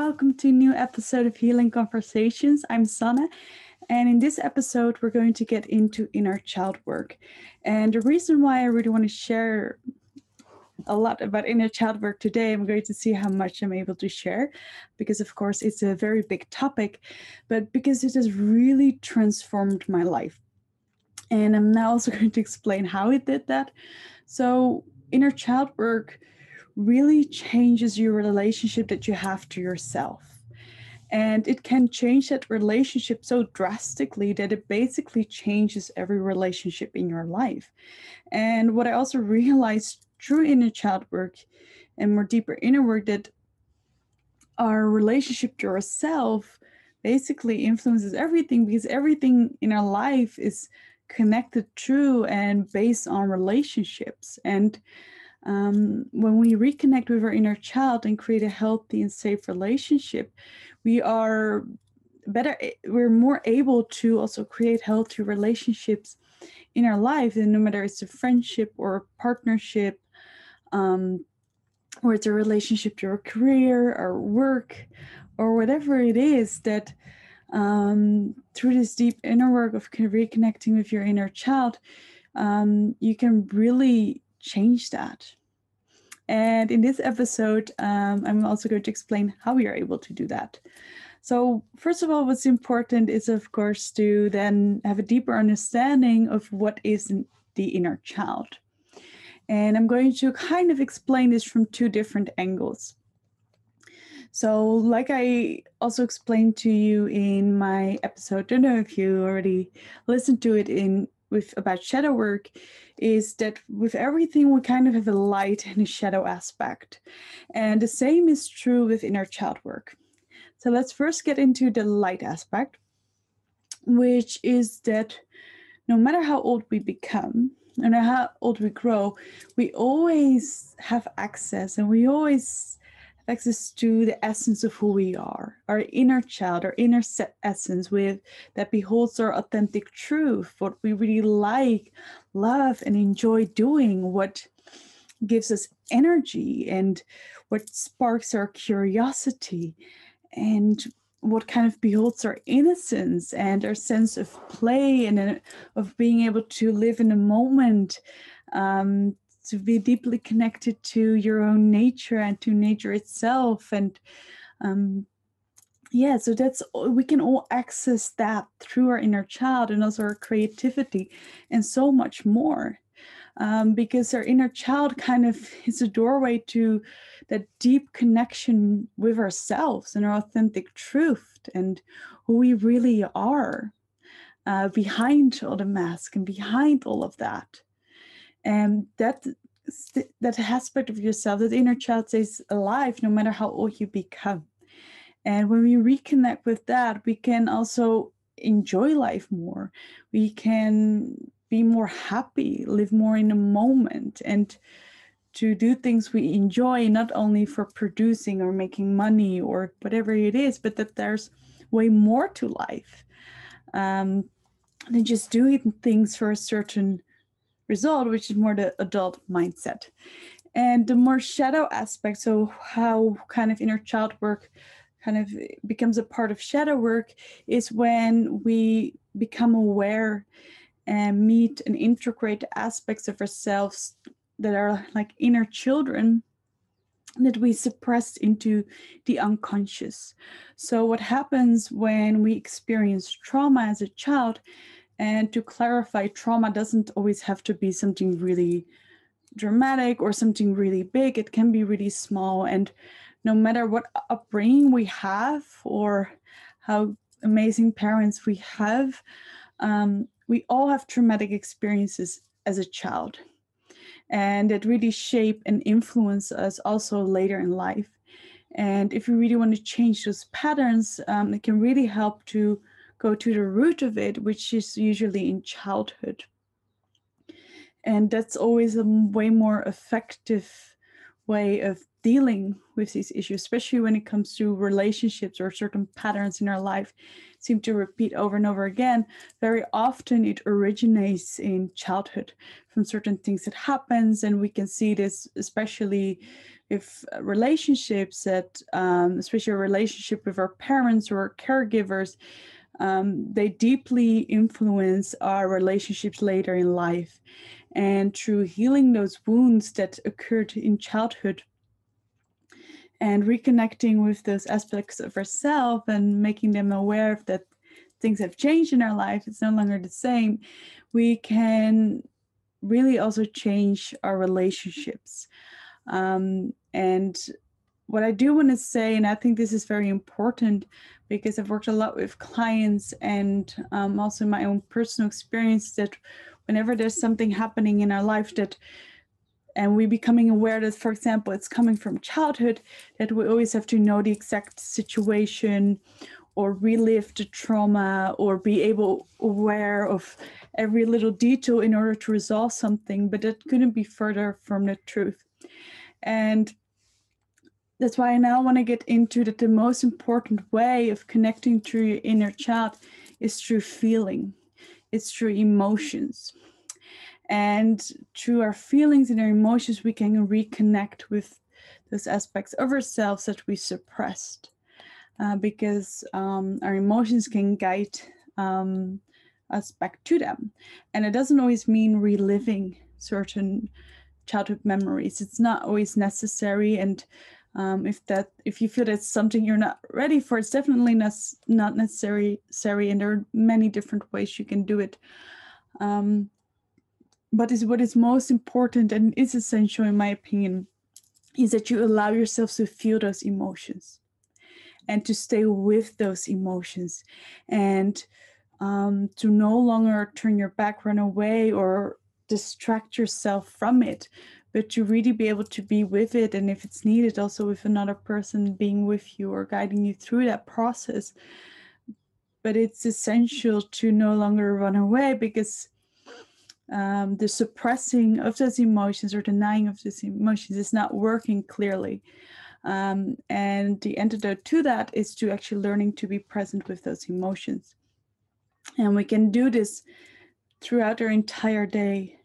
welcome to a new episode of Healing Conversations. I'm Sanne, and in this episode, we're going to get into inner child work. And the reason why I really want to share a lot about inner child work today, I'm going to see how much I'm able to share, because of course, it's a very big topic, but because it has really transformed my life. And I'm now also going to explain how it did that. So, inner child work really changes your relationship that you have to yourself. And it can change that relationship so drastically that it basically changes every relationship in your life. And what I also realized through inner child work and more deeper inner work that our relationship to ourself basically influences everything because everything in our life is connected through and based on relationships. And um, when we reconnect with our inner child and create a healthy and safe relationship, we are better, we're more able to also create healthy relationships in our life. And no matter it's a friendship or a partnership, um, or it's a relationship to our career or work or whatever it is that um, through this deep inner work of reconnecting with your inner child, um, you can really change that. And in this episode, um, I'm also going to explain how we are able to do that. So, first of all, what's important is, of course, to then have a deeper understanding of what is the inner child. And I'm going to kind of explain this from two different angles. So, like I also explained to you in my episode, I don't know if you already listened to it in with about shadow work is that with everything we kind of have a light and a shadow aspect. And the same is true with inner child work. So let's first get into the light aspect which is that no matter how old we become no matter how old we grow we always have access and we always access to the essence of who we are, our inner child, our inner essence with that beholds our authentic truth, what we really like, love, and enjoy doing, what gives us energy and what sparks our curiosity and what kind of beholds our innocence and our sense of play and uh, of being able to live in a moment um, to be deeply connected to your own nature and to nature itself. And um, yeah so that's we can all access that through our inner child and also our creativity and so much more. Um, because our inner child kind of is a doorway to that deep connection with ourselves and our authentic truth and who we really are uh, behind all the mask and behind all of that and that that aspect of yourself that inner child stays alive no matter how old you become. And when we reconnect with that we can also enjoy life more. We can be more happy live more in the moment and to do things we enjoy not only for producing or making money or whatever it is but that there's way more to life um, than just doing things for a certain result, which is more the adult mindset. And the more shadow aspect, so how kind of inner child work kind of becomes a part of shadow work, is when we become aware and meet and integrate aspects of ourselves that are like inner children that we suppressed into the unconscious. So, what happens when we experience trauma as a child and to clarify, trauma doesn't always have to be something really dramatic or something really big. It can be really small. And no matter what upbringing we have or how amazing parents we have, um, we all have traumatic experiences as a child. And that really shape and influence us also later in life. And if we really want to change those patterns, um, it can really help to go to the root of it, which is usually in childhood. And that's always a way more effective way of dealing with these issues, especially when it comes to relationships or certain patterns in our life seem to repeat over and over again. Very often it originates in childhood from certain things that happens, and we can see this especially if relationships that um, especially a relationship with our parents or caregivers um, they deeply influence our relationships later in life. And through healing those wounds that occurred in childhood and reconnecting with those aspects of ourselves and making them aware of that things have changed in our life it's no longer the same we can really also change our relationships. Um, and what i do want to say and i think this is very important because i've worked a lot with clients and um, also my own personal experience that whenever there's something happening in our life that and we becoming aware that for example it's coming from childhood that we always have to know the exact situation or relive the trauma or be able aware of every little detail in order to resolve something but that couldn't be further from the truth. And that's why i now want to get into that the most important way of connecting to your inner child is through feeling it's through emotions and through our feelings and our emotions, we can reconnect with those aspects of ourselves that we suppressed. Uh, because um, our emotions can guide um, us back to them. And it doesn't always mean reliving certain childhood memories. It's not always necessary. And um, if that if you feel that's something you're not ready for, it's definitely not, not necessary. And there are many different ways you can do it. Um, but is what is most important and is essential in my opinion is that you allow yourself to feel those emotions and to stay with those emotions and um, to no longer turn your back run away or distract yourself from it but to really be able to be with it and if it's needed also with another person being with you or guiding you through that process but it's essential to no longer run away because um, the suppressing of those emotions or denying of those emotions is not working clearly. Um, and the antidote to that is to actually learning to be present with those emotions. And we can do this throughout our entire day.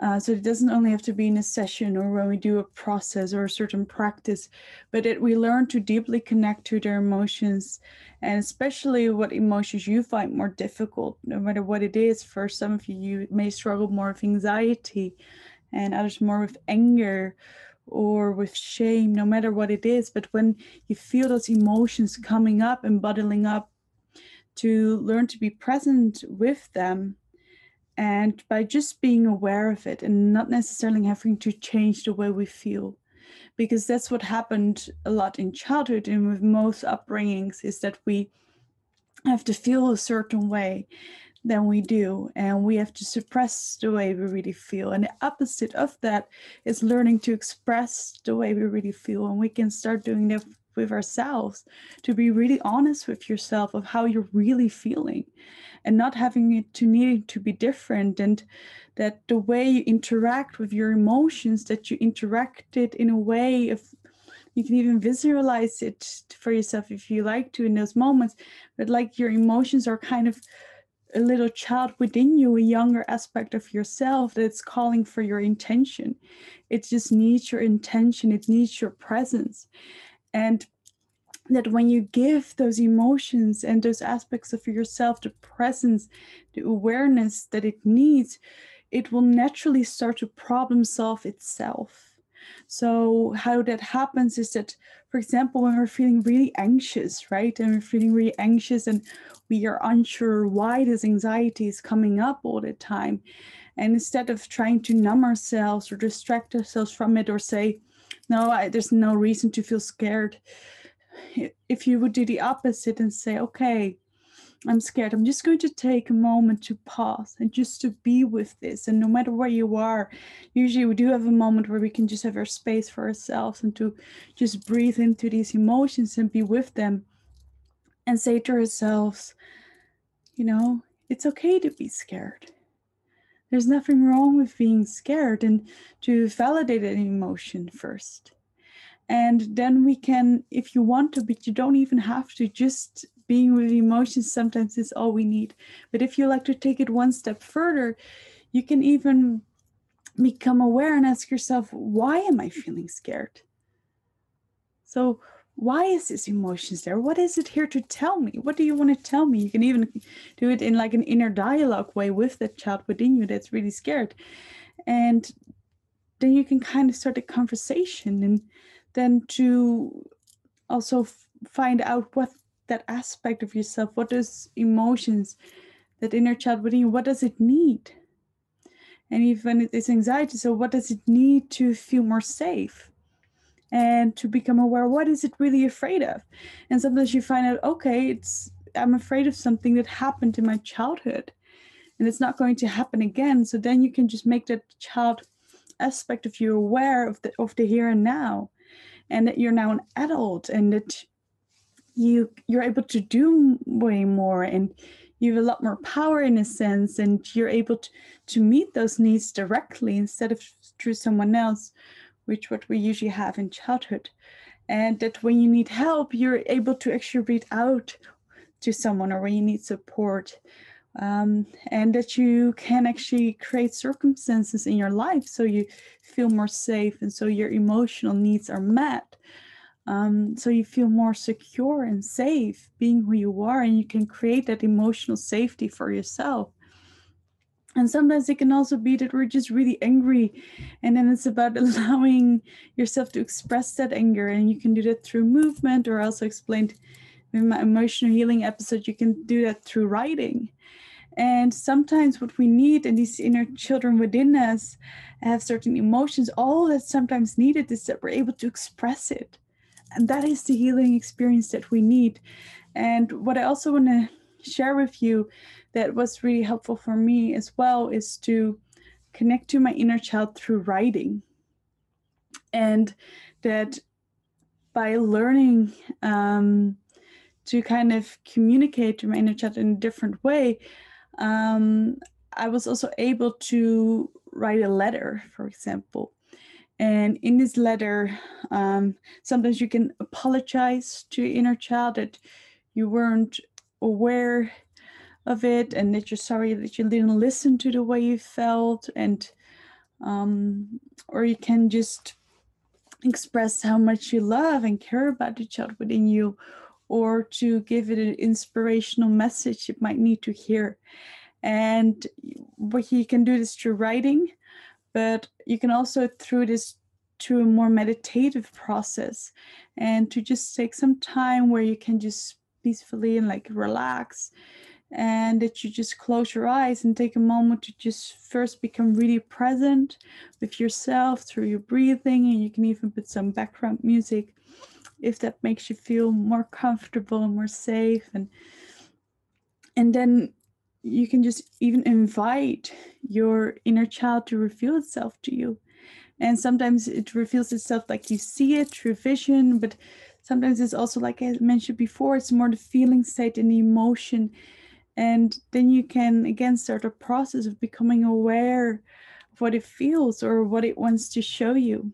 Uh, so it doesn't only have to be in a session or when we do a process or a certain practice, but that we learn to deeply connect to their emotions and especially what emotions you find more difficult, no matter what it is. For some of you, you may struggle more with anxiety and others more with anger or with shame, no matter what it is. But when you feel those emotions coming up and bottling up, to learn to be present with them and by just being aware of it and not necessarily having to change the way we feel. Because that's what happened a lot in childhood and with most upbringings is that we have to feel a certain way than we do and we have to suppress the way we really feel. And the opposite of that is learning to express the way we really feel and we can start doing that with ourselves to be really honest with yourself of how you're really feeling and not having it to need to be different and that the way you interact with your emotions that you interact it in a way of you can even visualize it for yourself if you like to in those moments but like your emotions are kind of a little child within you a younger aspect of yourself that's calling for your intention. It just needs your intention. It needs your presence and that when you give those emotions and those aspects of yourself the presence, the awareness that it needs, it will naturally start to problem solve itself. So, how that happens is that, for example, when we're feeling really anxious, right, and we're feeling really anxious and we are unsure why this anxiety is coming up all the time, and instead of trying to numb ourselves or distract ourselves from it or say, no, I, there's no reason to feel scared. If you would do the opposite and say, okay, I'm scared. I'm just going to take a moment to pause and just to be with this. And no matter where you are, usually we do have a moment where we can just have our space for ourselves and to just breathe into these emotions and be with them and say to ourselves, you know, it's okay to be scared. There's nothing wrong with being scared and to validate an emotion first. And then we can, if you want to, but you don't even have to, just being with emotions sometimes is all we need. But if you like to take it one step further, you can even become aware and ask yourself, why am I feeling scared? so why is this emotions there? What is it here to tell me? What do you want to tell me? You can even do it in like an inner dialogue way with the child within you that's really scared. And then you can kind of start a conversation and then to also f- find out what that aspect of yourself what does emotions that inner child within you what does it need? And even it is anxiety so what does it need to feel more safe and to become aware what is it really afraid of. And sometimes you find out okay it's i'm afraid of something that happened in my childhood and it's not going to happen again. So then you can just make that child aspect of you aware of the of the here and now and that you're now an adult and that you you're able to do way more and you have a lot more power in a sense and you're able to, to meet those needs directly instead of through someone else which what we usually have in childhood and that when you need help you're able to actually reach out to someone or when you need support um, and that you can actually create circumstances in your life so you feel more safe and so your emotional needs are met um, so you feel more secure and safe being who you are and you can create that emotional safety for yourself and sometimes it can also be that we're just really angry and then it's about allowing yourself to express that anger and you can do that through movement or also explained in my emotional healing episode you can do that through writing. And sometimes what we need and these inner children within us have certain emotions all that's sometimes needed is that we're able to express it. And that is the healing experience that we need. And what i also want to share with you that was really helpful for me as well is to connect to my inner child through writing. And that by learning um, to kind of communicate to my inner child in a different way, um, I was also able to write a letter, for example. And in this letter, um, sometimes you can apologize to your inner child that you weren't aware of it and that you're sorry that you didn't listen to the way you felt and um, or you can just express how much you love and care about the child within you or to give it an inspirational message it might need to hear. And what you can do this through writing but you can also through this to a more meditative process and to just take some time where you can just peacefully and like relax and that you just close your eyes and take a moment to just first become really present with yourself through your breathing and you can even put some background music if that makes you feel more comfortable and more safe and and then you can just even invite your inner child to reveal itself to you. And sometimes it reveals itself like you see it through vision but sometimes it's also like i mentioned before it's more the feeling state and the emotion. And then you can again start a process of becoming aware of what it feels or what it wants to show you.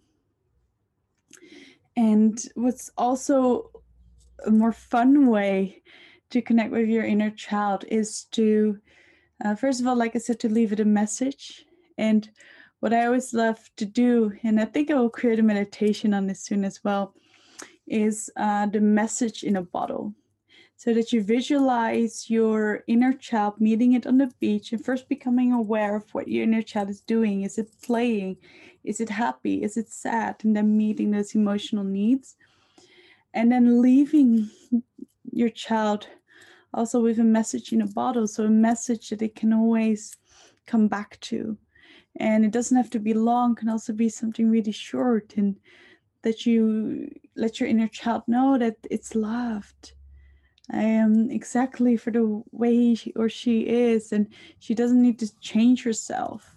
And what's also a more fun way to connect with your inner child is to uh, first of all like i said to leave it a message. And what i always love to do and i think i will create a meditation on this soon as well is uh, the message in a bottle so that you visualize your inner child meeting it on the beach and first becoming aware of what your inner child is doing. Is it playing? Is it happy? Is it sad? And then meeting those emotional needs. And then leaving your child also with a message in a bottle. So a message that it can always come back to. And it doesn't have to be long, can also be something really short and that you let your inner child know that it's loved um, exactly for the way she or she is, and she doesn't need to change herself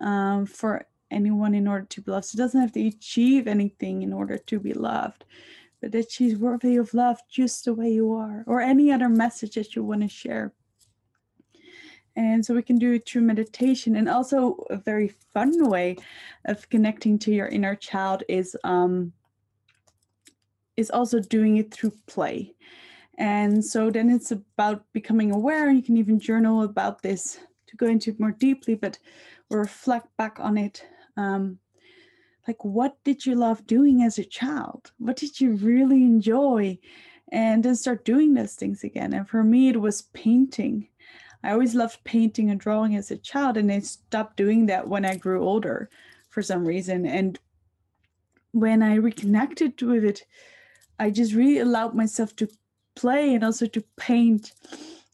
um, for anyone in order to be loved. She doesn't have to achieve anything in order to be loved, but that she's worthy of love just the way you are, or any other message that you want to share. And so we can do it through meditation, and also a very fun way of connecting to your inner child is um, is also doing it through play. And so then it's about becoming aware. You can even journal about this to go into it more deeply, but reflect back on it. Um, like what did you love doing as a child what did you really enjoy and then start doing those things again and for me it was painting i always loved painting and drawing as a child and i stopped doing that when i grew older for some reason and when i reconnected with it i just really allowed myself to play and also to paint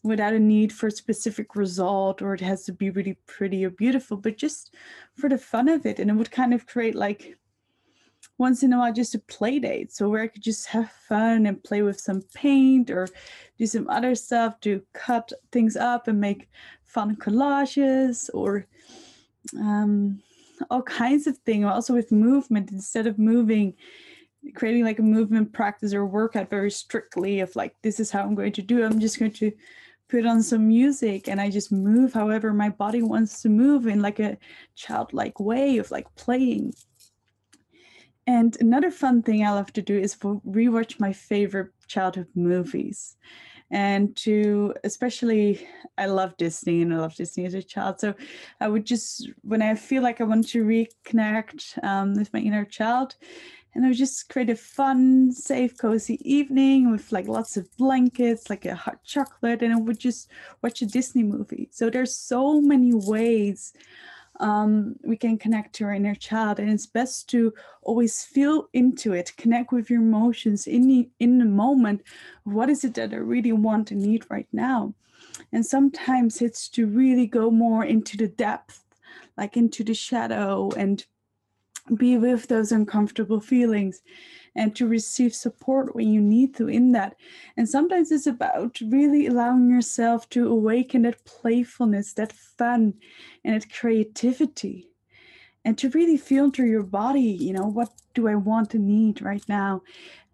without a need for a specific result or it has to be really pretty or beautiful, but just for the fun of it. And it would kind of create like once in a while just a play date. So where I could just have fun and play with some paint or do some other stuff to cut things up and make fun collages or um, all kinds of things. Also with movement, instead of moving, creating like a movement practice or workout very strictly of like this is how I'm going to do. I'm just going to put on some music and I just move however my body wants to move in like a childlike way of like playing. And another fun thing I love to do is rewatch my favorite childhood movies. And to especially, I love Disney and I love Disney as a child. So I would just, when I feel like I want to reconnect um, with my inner child, and I would just create a fun, safe, cozy evening with like lots of blankets, like a hot chocolate, and I would just watch a Disney movie. So there's so many ways um, we can connect to our inner child, and it's best to always feel into it, connect with your emotions in the in the moment. What is it that I really want and need right now? And sometimes it's to really go more into the depth, like into the shadow and be with those uncomfortable feelings and to receive support when you need to in that. And sometimes it's about really allowing yourself to awaken that playfulness, that fun, and that creativity. And to really feel through your body, you know, what do I want to need right now?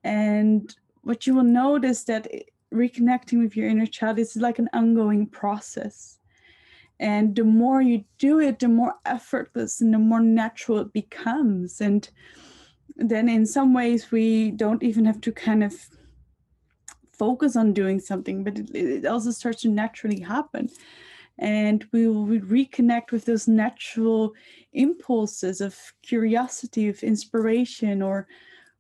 And what you will notice that reconnecting with your inner child is like an ongoing process and the more you do it the more effortless and the more natural it becomes. And then in some ways we don't even have to kind of focus on doing something but it, it also starts to naturally happen. And we will reconnect with those natural impulses of curiosity of inspiration or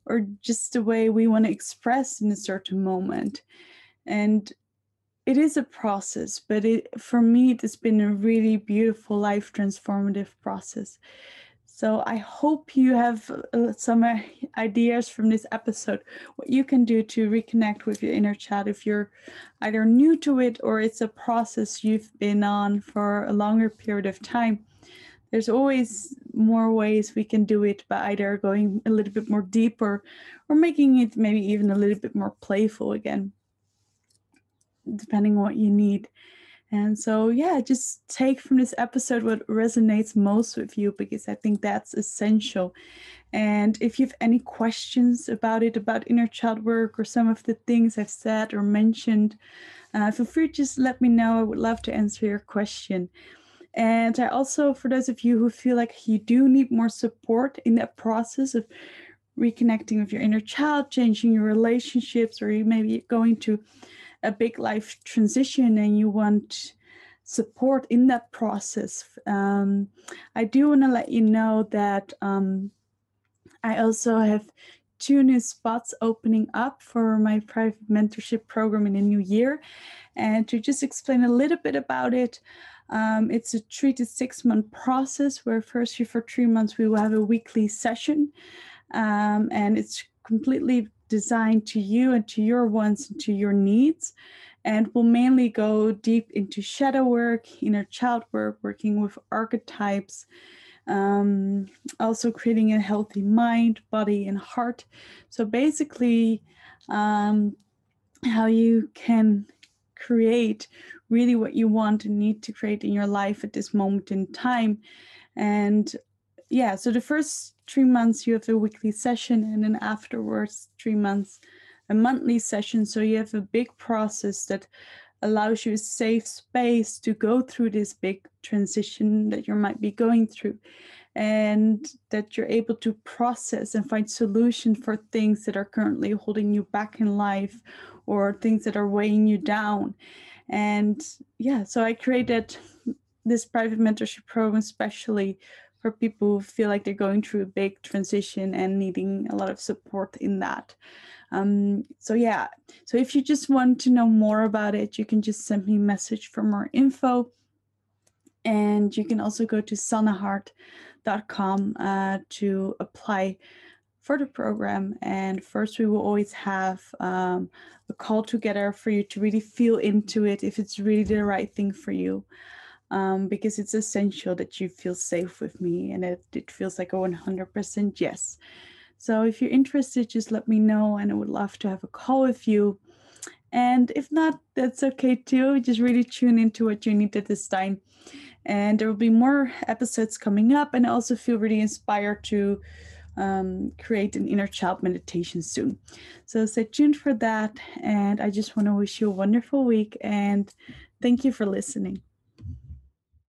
or just the way we want to express in a certain moment. And it is a process, but it for me it has been a really beautiful life transformative process. So I hope you have uh, some uh, ideas from this episode what you can do to reconnect with your inner child if you're either new to it or it's a process you've been on for a longer period of time. There's always more ways we can do it by either going a little bit more deeper or making it maybe even a little bit more playful again depending on what you need. And so, yeah, just take from this episode what resonates most with you because I think that's essential. And if you have any questions about it, about inner child work or some of the things I've said or mentioned, uh, feel free to just let me know. I would love to answer your question. And I also, for those of you who feel like you do need more support in that process of reconnecting with your inner child, changing your relationships, or you may be going to a big life transition and you want support in that process, um, I do want to let you know that um, I also have two new spots opening up for my private mentorship program in the new year. And to just explain a little bit about it, um, it's a three to six month process where first for three months we will have a weekly session. Um, and it's completely designed to you and to your wants and to your needs. And we'll mainly go deep into shadow work, inner child work, working with archetypes, um, also creating a healthy mind, body, and heart. So basically, um, how you can create really what you want and need to create in your life at this moment in time. And yeah, so the first three months you have a weekly session and then afterwards three months a monthly session. So you have a big process that allows you a safe space to go through this big transition that you might be going through and that you're able to process and find solution for things that are currently holding you back in life or things that are weighing you down. And yeah so i created this private mentorship program especially for people who feel like they're going through a big transition and needing a lot of support in that. Um, so yeah, so if you just want to know more about it, you can just send me a message for more info. And you can also go to sannehart.com uh, to apply for the program. And first, we will always have um, a call together for you to really feel into it if it's really the right thing for you. Um, because it's essential that you feel safe with me and it, it feels like a 100% yes. So if you're interested, just let me know and I would love to have a call with you. And if not, that's okay too. Just really tune into what you need at this time. And there will be more episodes coming up. And I also feel really inspired to um, create an inner child meditation soon. So stay tuned for that. And I just want to wish you a wonderful week and thank you for listening.